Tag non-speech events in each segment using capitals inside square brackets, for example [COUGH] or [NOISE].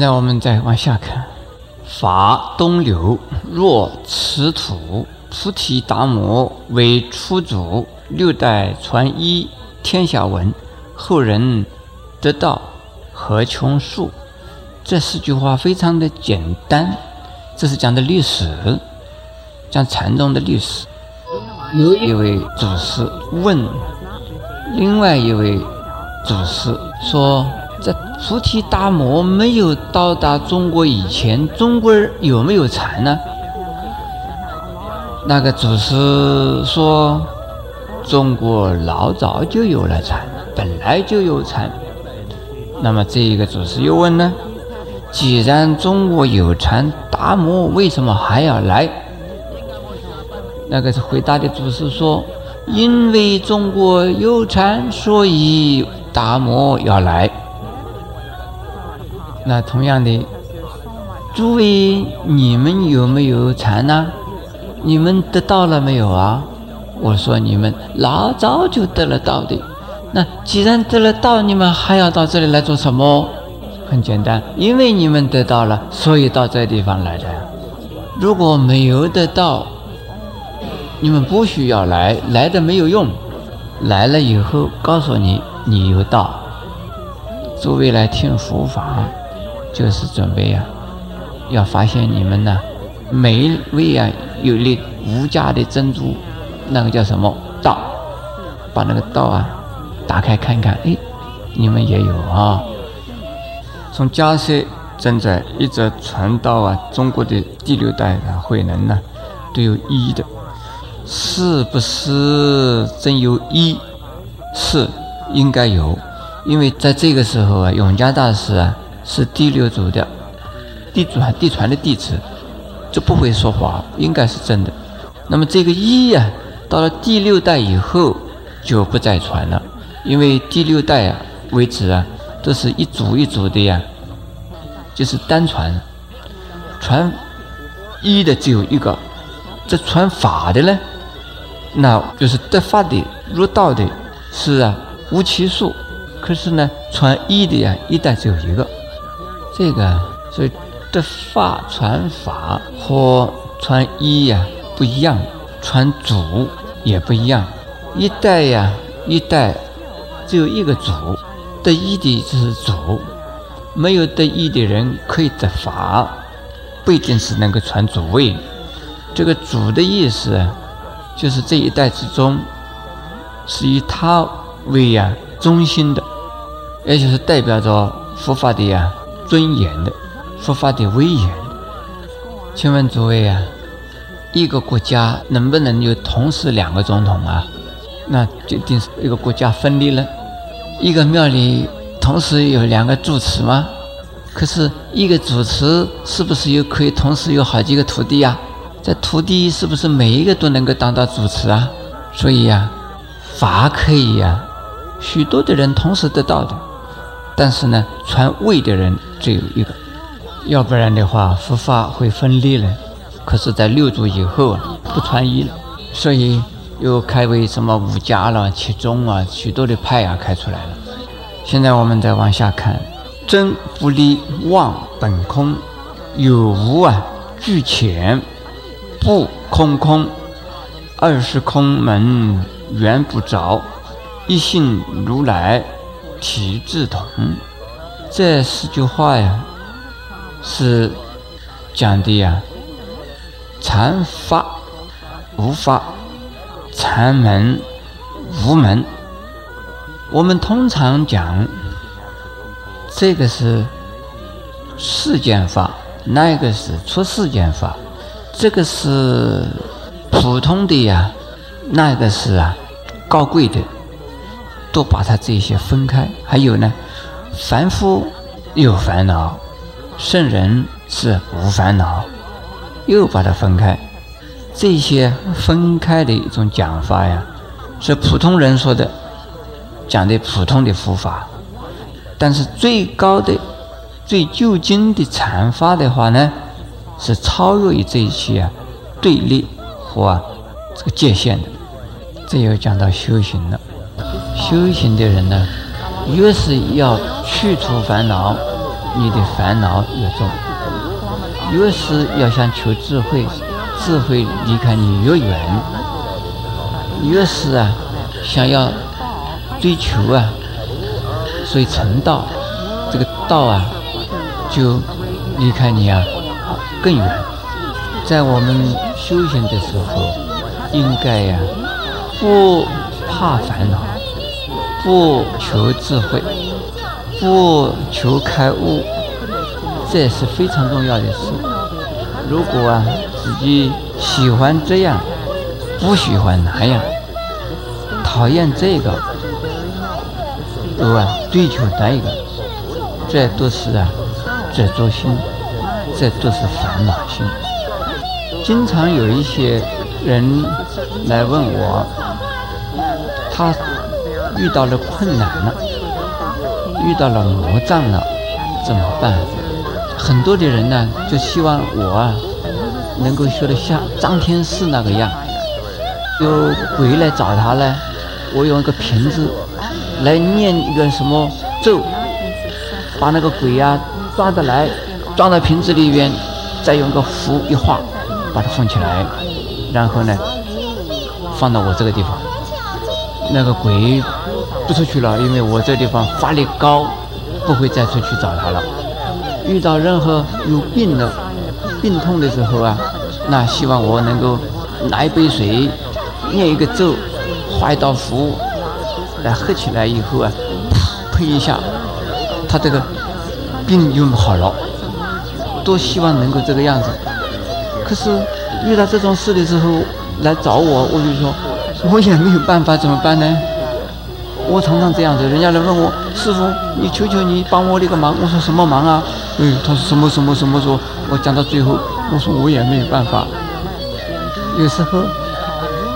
在我们再往下看，法东流，若此土，菩提达摩为初祖，六代传一，天下闻，后人得道何穷数？这四句话非常的简单，这是讲的历史，讲禅宗的历史。有一位祖师问另外一位祖师说：“菩提达摩没有到达中国以前，中国人有没有禅呢？”那个祖师说：“中国老早就有了禅，本来就有禅。”那么这一个祖师又问呢？既然中国有禅，达摩为什么还要来？那个回答的祖师说：“因为中国有禅，所以达摩要来。”那同样的，诸位，你们有没有禅呢？你们得到了没有啊？我说你们老早就得了道的。那既然得了道，你们还要到这里来做什么？很简单，因为你们得到了，所以到这地方来的。如果没有得到，你们不需要来，来的没有用。来了以后，告诉你你有道。诸位来听佛法，就是准备呀，要发现你们呢，每一位啊有粒无价的珍珠，那个叫什么道？把那个道啊打开看看，哎，你们也有啊。从迦叶正在一直传到啊中国的第六代的慧能呢，都有一的，是不是真有一？是应该有，因为在这个时候啊，永嘉大师啊是第六祖的地传地传的弟子，就不会说谎，应该是真的。那么这个一呀，到了第六代以后就不再传了，因为第六代啊为止啊。都是一组一组的呀，就是单传，传一的只有一个，这传法的呢，那就是得法的入道的，是啊无其数。可是呢，传一的呀，一代只有一个，这个所以得法传法和传一呀不一样，传祖也不一样，一代呀一代只有一个祖。得一的就是祖，没有得一的人可以得法，不一定是能够传祖位。这个祖的意思，就是这一代之中，是以他为呀中心的，也就是代表着佛法的呀尊严的，佛法的威严。请问诸位啊，一个国家能不能有同时两个总统啊？那就定是一个国家分裂了。一个庙里同时有两个主持吗？可是一个主持是不是又可以同时有好几个徒弟啊？这徒弟是不是每一个都能够当到主持啊？所以呀，法可以呀，许多的人同时得到的，但是呢，传位的人只有一个，要不然的话，佛法会分裂了。可是，在六祖以后啊，不传一了，所以。又开为什么五家了、七宗啊，许多的派啊开出来了。现在我们再往下看，真不离妄本空，有无啊俱浅，不空空，二是空门缘不着，一性如来体自同。这四句话呀，是讲的呀，禅法无法。禅门、无门，我们通常讲，这个是世间法，那个是出世间法，这个是普通的呀，那个是啊高贵的，都把它这些分开。还有呢，凡夫有烦恼，圣人是无烦恼，又把它分开。这些分开的一种讲法呀，是普通人说的，讲的普通的佛法。但是最高的、最究竟的禅法的话呢，是超越于这些啊对立和这个界限的。这又讲到修行了。修行的人呢，越是要去除烦恼，你的烦恼越重。越是要想求智慧，智慧离开你越远。越是啊，想要追求啊，所以成道，这个道啊，就离开你啊更远。在我们修行的时候，应该呀，不怕烦恼，不求智慧，不求开悟。这是非常重要的事。如果啊，自己喜欢这样，不喜欢那样，讨厌这个，对吧？追求那个，这都是啊，这作心，这都是烦恼心。经常有一些人来问我，他遇到了困难了，遇到了魔障了，怎么办？很多的人呢，就希望我啊，能够学得像张天师那个样。有鬼来找他呢，我用一个瓶子来念一个什么咒，把那个鬼呀抓得来，装到瓶子里边，再用个符一画，把它封起来，然后呢，放到我这个地方，那个鬼不出去了，因为我这地方法力高，不会再出去找他了。遇到任何有病的、病痛的时候啊，那希望我能够拿一杯水，念一个咒，画一道符，来喝起来以后啊，喷一下，他这个病就好了。多希望能够这个样子。可是遇到这种事的时候来找我，我就说，我也没有办法，怎么办呢？我常常这样子，人家来问我师傅，你求求你帮我这个忙。我说什么忙啊？嗯，他说什么什么什么说。我讲到最后，我说我也没有办法。有时候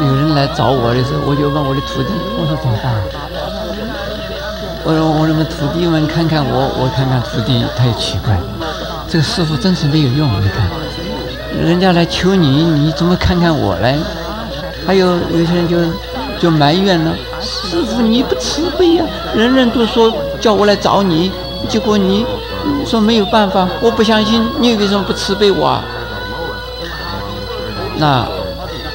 有人来找我的时候，我就问我的徒弟，我说怎么办？我说我们徒弟们看看我，我看看徒弟，他也奇怪，这个师傅真是没有用。你看，人家来求你，你怎么看看我嘞？还有有些人就就埋怨了。师傅，你不慈悲呀！人人都说叫我来找你，结果你说没有办法，我不相信，你为什么不慈悲我？那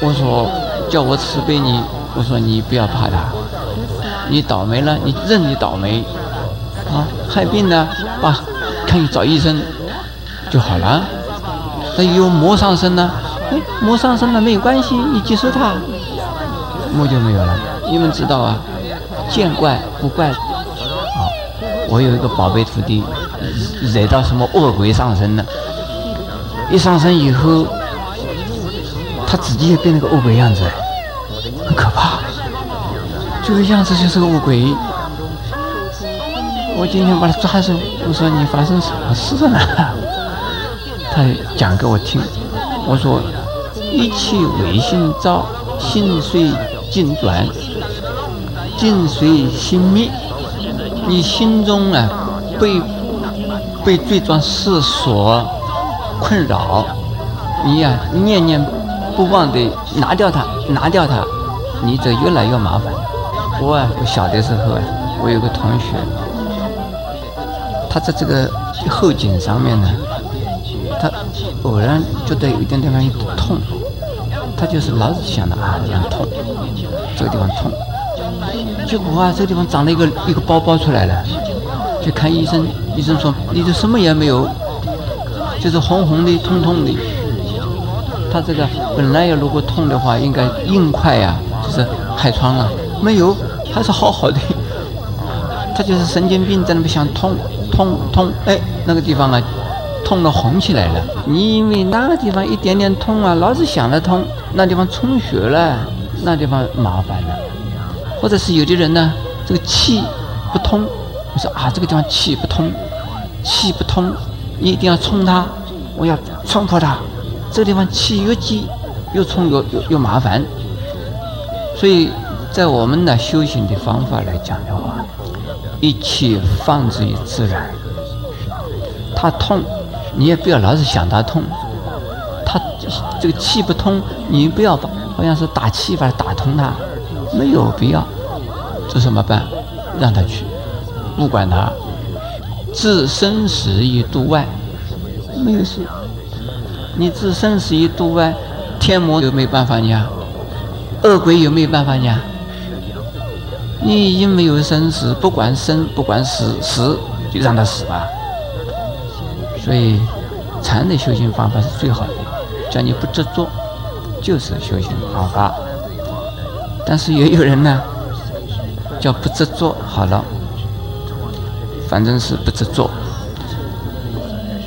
我说叫我慈悲你，我说你不要怕他，你倒霉了，你认你倒霉啊！害病呢，啊，看你找医生就好了。那有魔上身呢？哎，魔上身了没有关系，你接受他，魔就没有了。你们知道啊，见怪不怪。啊，我有一个宝贝徒弟，惹到什么恶鬼上身了。一上身以后，他自己也变了个恶鬼样子，很可怕。这个样子就是个恶鬼。我今天把他抓住，我说你发生什么事了？[LAUGHS] 他讲给我听。我说一气为心造，心随境转。境随心灭，你心中啊被被罪状事所困扰，你呀念念不忘的拿掉它，拿掉它，你这越来越麻烦。我啊，我小的时候啊，我有个同学，他在这个后颈上面呢，他偶然觉得有一点地方痛，他就是老是想着啊，这样痛，这个地方痛。结果啊，这个地方长了一个一个包包出来了，去看医生，医生说你这什么也没有，就是红红的、痛痛的。他这个本来要如果痛的话，应该硬块呀，就是海疮啊，没有，还是好好的。他就是神经病在那边想痛痛痛，哎，那个地方啊，痛的红起来了。你因为那个地方一点点痛啊，老是想着痛，那地方充血了，那地方麻烦了。或者是有的人呢，这个气不通，我说啊，这个地方气不通，气不通，你一定要冲它，我要冲破它。这个地方气越积，越冲越越麻烦。所以在我们的修行的方法来讲的话，一切放之于自然。它痛，你也不要老是想它痛。它这个气不通，你不要把好像是打气把它打通它。没有必要，这怎么办？让他去，不管他，置生死于度外，没有事。你置生死于度外，天魔有没有办法你啊？恶鬼有没有办法你啊？你已经没有生死，不管生不管死，死就让他死吧。所以禅的修行方法是最好的，叫你不执着，就是修行方法。但是也有人呢，叫不执着，好了，反正是不执着，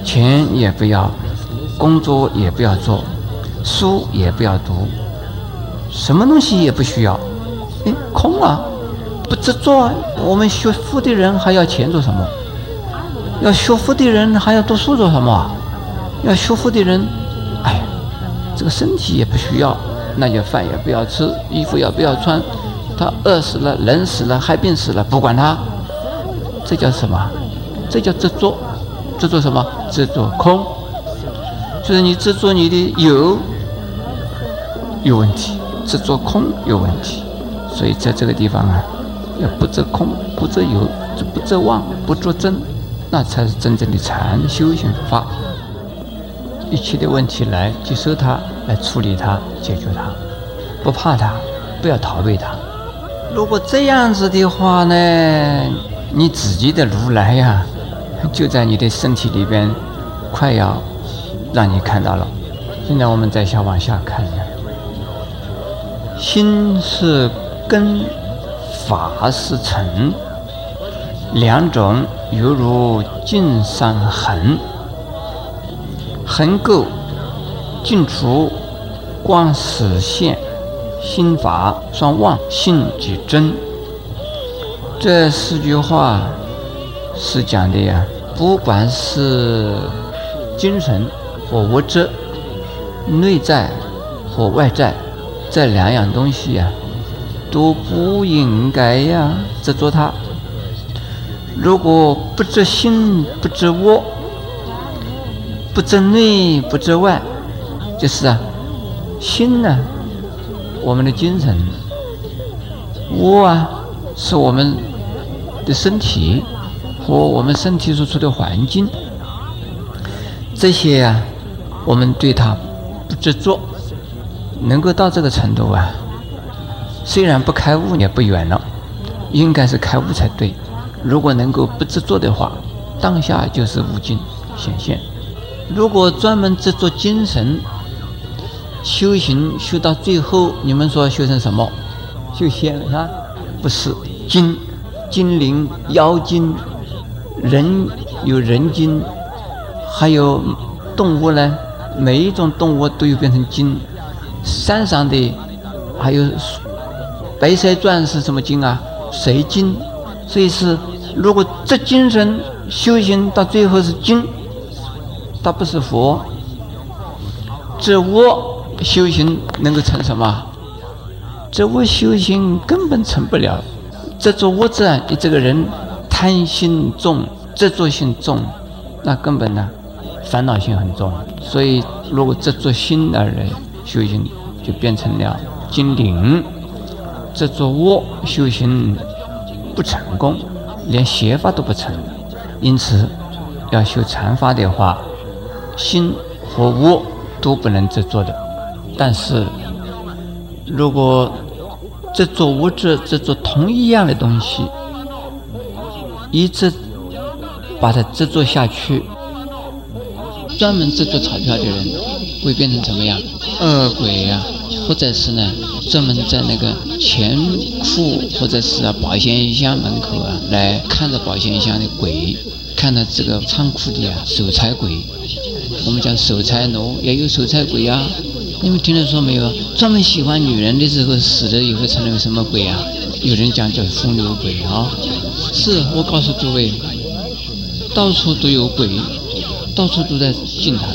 钱也不要，工作也不要做，书也不要读，什么东西也不需要，哎，空啊，不执着。我们学佛的人还要钱做什么？要学佛的人还要读书做什么？要学佛的人，哎，这个身体也不需要。那就饭也不要吃，衣服也不要穿，他饿死了、冷死了、害病死了，不管他，这叫什么？这叫执着，执着什么？执着空，就是你执着你的有有问题，执着空有问题，所以在这个地方啊，要不执空，不执有，不执妄，不着真，那才是真正的禅修行法。一切的问题来接受它，来处理它，解决它，不怕它，不要逃避它。如果这样子的话呢，你自己的如来呀，就在你的身体里边，快要让你看到了。现在我们再下往下看，心是根，法是尘，两种犹如金山横。横垢尽除，光实现，心法双旺，性即真。这四句话是讲的呀，不管是精神或物质，内在或外在，这两样东西呀，都不应该呀执着它。如果不知心，不知我。不知内不知外，就是啊，心呢，我们的精神；我啊，是我们的身体和我们身体所处的环境。这些啊，我们对它不执着，能够到这个程度啊，虽然不开悟也不远了，应该是开悟才对。如果能够不执着的话，当下就是无尽显现。如果专门执着精神修行，修到最后，你们说修成什么？修仙了是吧？不是，精精灵、妖精、人有人精，还有动物呢。每一种动物都有变成精。山上的还有《白蛇传》是什么精啊？水精。所以是，如果这精神修行到最后是精。他不是佛，这我修行能够成什么？这我修行根本成不了。这做我这你这个人贪心重，执着心重，那根本呢烦恼心很重。所以如果执着心而来修行，就变成了精灵。这做我修行不成功，连邪法都不成。因此要修禅法的话。心和物都不能执着的，但是如果执着物质、执着同一样的东西，一直把它执着下去，专门执着钞票的人会变成怎么样？恶鬼呀，或者是呢，专门在那个钱库或者是啊保险箱门口啊来看着保险箱的鬼，看到这个仓库的啊守财鬼。我们讲守财奴，也有守财鬼啊！你们听人说没有？专门喜欢女人的时候，死了以后成了什么鬼啊？有人讲叫风流鬼啊！是我告诉诸位，到处都有鬼，到处都在进他。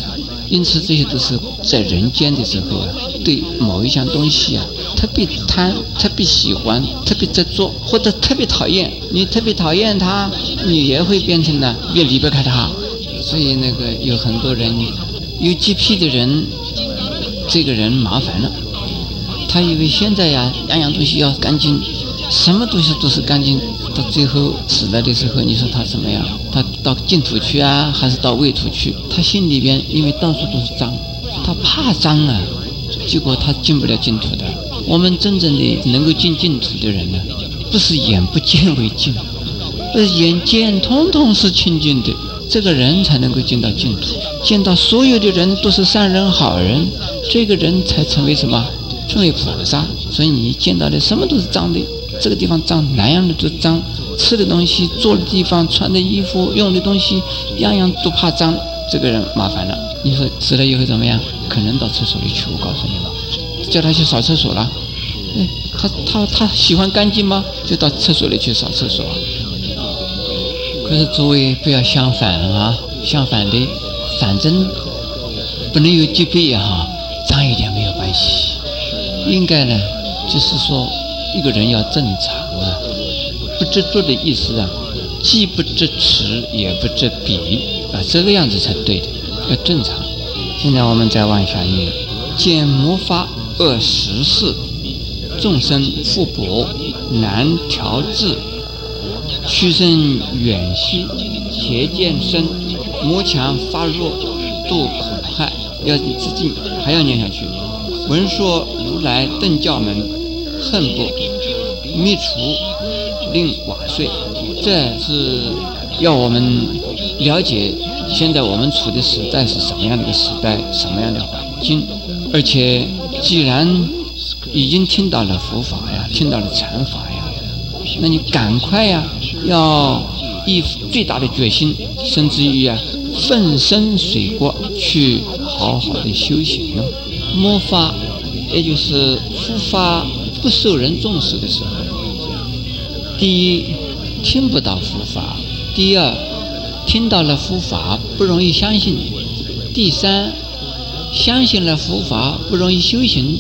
因此，这些都是在人间的时候啊，对某一项东西啊特别贪、特别喜欢、特别执着，或者特别讨厌。你特别讨厌他，你也会变成呢，越离不开他。所以那个有很多人有洁癖的人，这个人麻烦了。他以为现在呀，样样东西要干净，什么东西都是干净。到最后死了的时候，你说他怎么样？他到净土去啊，还是到秽土去？他心里边因为到处都是脏，他怕脏啊，结果他进不了净土的。我们真正的能够进净土的人呢，不是眼不见为净，而眼见通通是清净的，这个人才能够进到净土。见到所有的人都是善人好人，这个人才成为什么？成为菩萨。所以你见到的什么都是脏的。这个地方脏，哪样的都脏，吃的东西、坐的地方、穿的衣服、用的东西，样样都怕脏。这个人麻烦了。你说死了以后怎么样？可能到厕所里去。我告诉你吧，叫他去扫厕所了。哎，他他他喜欢干净吗？就到厕所里去扫厕所。可是诸位不要相反啊，相反的，反正不能有戒备哈，脏一点没有关系。应该呢，就是说。一个人要正常啊，不执着的意思啊，既不执持也不执彼这个样子才对的，要正常。现在我们再往下念：见魔法恶十事，众生复薄难调治，屈身远息，邪见深，魔强发弱，度苦害。要自尽，还要念下去。闻说如来顿教门。恨不灭除，令瓦碎，这是要我们了解现在我们处的时代是什么样的一个时代，什么样的环境。而且，既然已经听到了佛法呀，听到了禅法呀，那你赶快呀，要以最大的决心，甚至于呀，粉身碎骨去好好的修行。魔法，也就是佛法。不受人重视的时候，第一听不到佛法；第二听到了佛法不容易相信；第三相信了佛法不容易修行；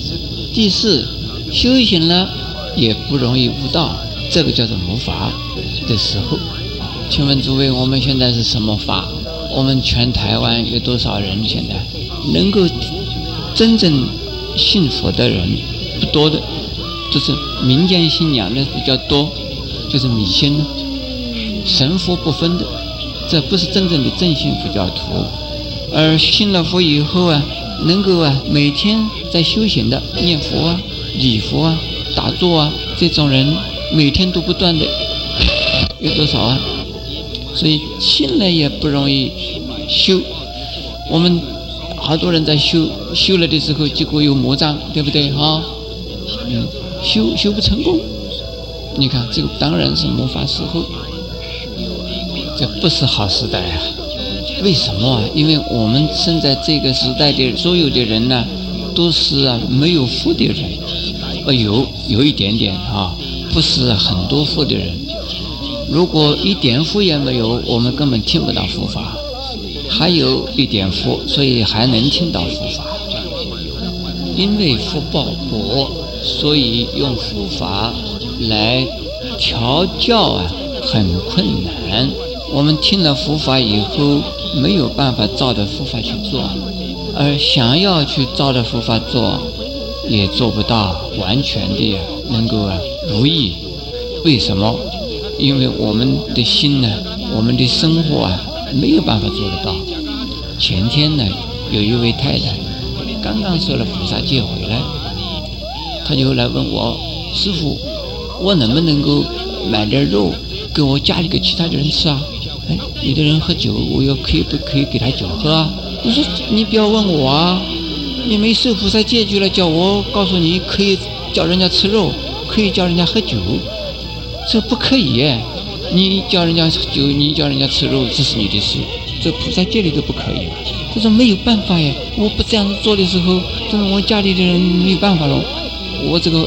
第四修行了也不容易悟道。这个叫做魔法的时候。请问诸位，我们现在是什么法？我们全台湾有多少人现在能够真正信佛的人不多的。就是民间信仰的比较多，就是迷信，神佛不分的，这不是真正的正信佛教徒。而信了佛以后啊，能够啊每天在修行的念佛啊、礼佛啊、打坐啊，这种人每天都不断的 [COUGHS] 有多少啊？所以信了也不容易修。我们好多人在修修了的时候，结果有魔障，对不对？哈，嗯。修修不成功，你看这个当然是魔法时候，这不是好时代啊！为什么啊？因为我们生在这个时代的所有的人呢，都是啊没有福的人，呃有有一点点啊，不是很多福的人。如果一点福也没有，我们根本听不到佛法；还有一点福，所以还能听到佛法，因为福报薄。所以用佛法来调教啊，很困难。我们听了佛法以后，没有办法照着佛法去做，而想要去照着佛法做，也做不到完全的能够啊如意。为什么？因为我们的心呢，我们的生活啊，没有办法做得到。前天呢，有一位太太刚刚受了菩萨戒回来。她就来问我师傅，我能不能够买点肉给我家里给其他的人吃啊？哎，有的人喝酒，我要可以不可以给他酒喝啊？我说你不要问我啊，你没受菩萨戒律了，叫我告诉你可以叫人家吃肉，可以叫人家喝酒，这不可以。你叫人家酒，你叫人家吃肉，这是你的事，这菩萨戒律都不可以。他说没有办法呀，我不这样子做的时候，这是我家里的人没有办法了。我这个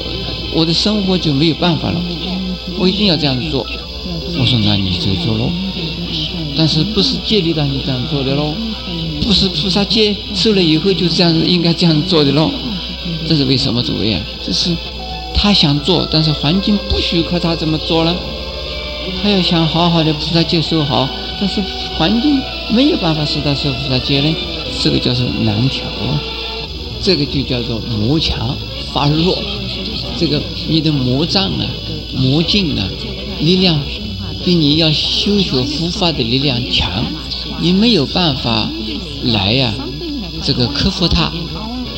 我的生活就没有办法了，我一定要这样子做。我说那你就做喽，但是不是戒律让你这样做的喽？不是菩萨戒受了以后就这样应该这样做的喽？这是为什么诸位啊？这是他想做，但是环境不许可他这么做了。他要想好好的菩萨戒受好，但是环境没有办法使他受菩萨戒呢，这个叫做难调啊，这个就叫做魔强。发弱，这个你的魔障啊、魔镜啊，力量比你要修学佛法的力量强，你没有办法来呀，这个克服它，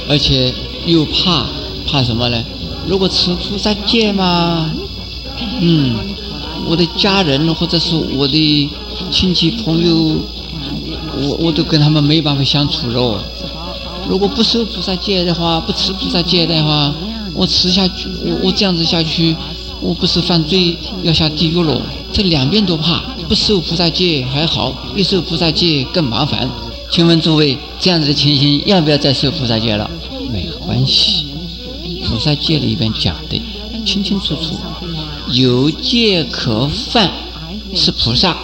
而且又怕怕什么呢？如果持菩萨戒嘛，嗯，我的家人或者是我的亲戚朋友，我我都跟他们没有办法相处喽。如果不受菩萨戒的话，不吃菩萨戒的话，我吃下去，我我这样子下去，我不是犯罪要下地狱喽？这两边都怕，不受菩萨戒还好，一受菩萨戒更麻烦。请问诸位，这样子的情形要不要再受菩萨戒了？没关系，菩萨戒里边讲的清清楚楚，有戒可犯是菩萨，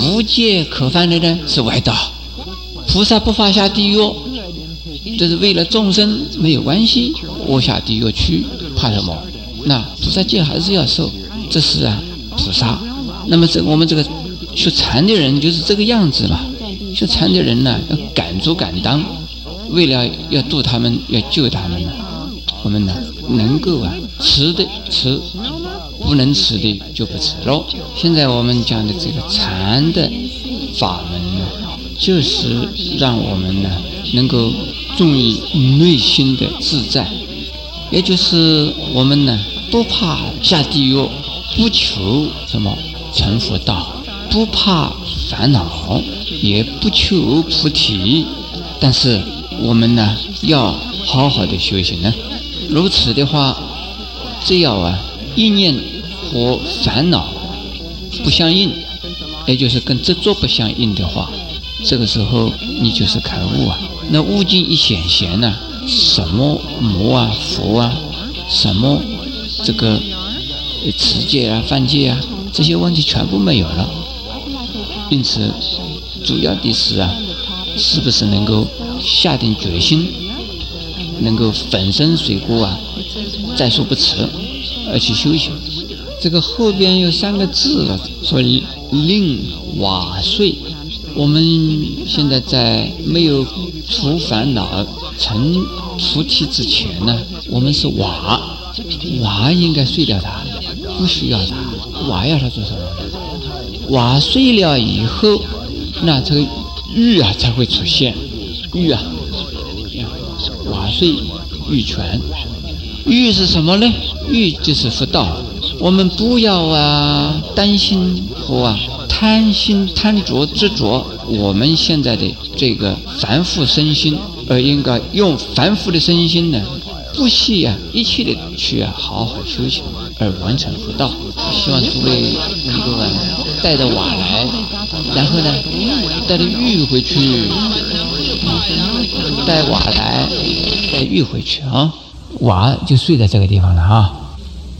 无戒可犯的呢是外道。菩萨不发下地狱。这是为了众生没有关系，我下地狱去怕什么？那菩萨戒还是要受，这是啊自杀。那么这我们这个学禅的人就是这个样子嘛。学禅的人呢要敢做敢当，为了要度他们，要救他们呢，我们呢能够啊持的持，不能持的就不持喽。现在我们讲的这个禅的法门呢，就是让我们呢能够。重于内心的自在，也就是我们呢不怕下地狱，不求什么成佛道，不怕烦恼，也不求菩提。但是我们呢要好好的修行呢。如此的话，只要啊意念和烦恼不相应，也就是跟执着不相应的话，这个时候你就是开悟啊。那悟境一显现呢，什么魔啊、佛啊，什么这个持戒啊、犯戒啊，这些问题全部没有了。因此，主要的是啊，是不是能够下定决心，能够粉身碎骨啊，再说不迟，而去修行。这个后边有三个字了，说令瓦碎。我们现在在没有除烦恼、成菩提之前呢，我们是瓦，瓦应该碎掉它，不需要它，瓦要它做什么？瓦碎了以后，那这个玉啊才会出现，玉啊，瓦碎玉全，玉是什么呢？玉就是佛道，我们不要啊担心和啊。贪心、贪着、执着，我们现在的这个凡夫身心，而应该用凡夫的身心呢，不惜啊一切的去啊好好修行，而完成佛道。希望诸位能够啊带着瓦来，然后呢带着玉回去，带瓦来，带玉回去啊，瓦就睡在这个地方了啊。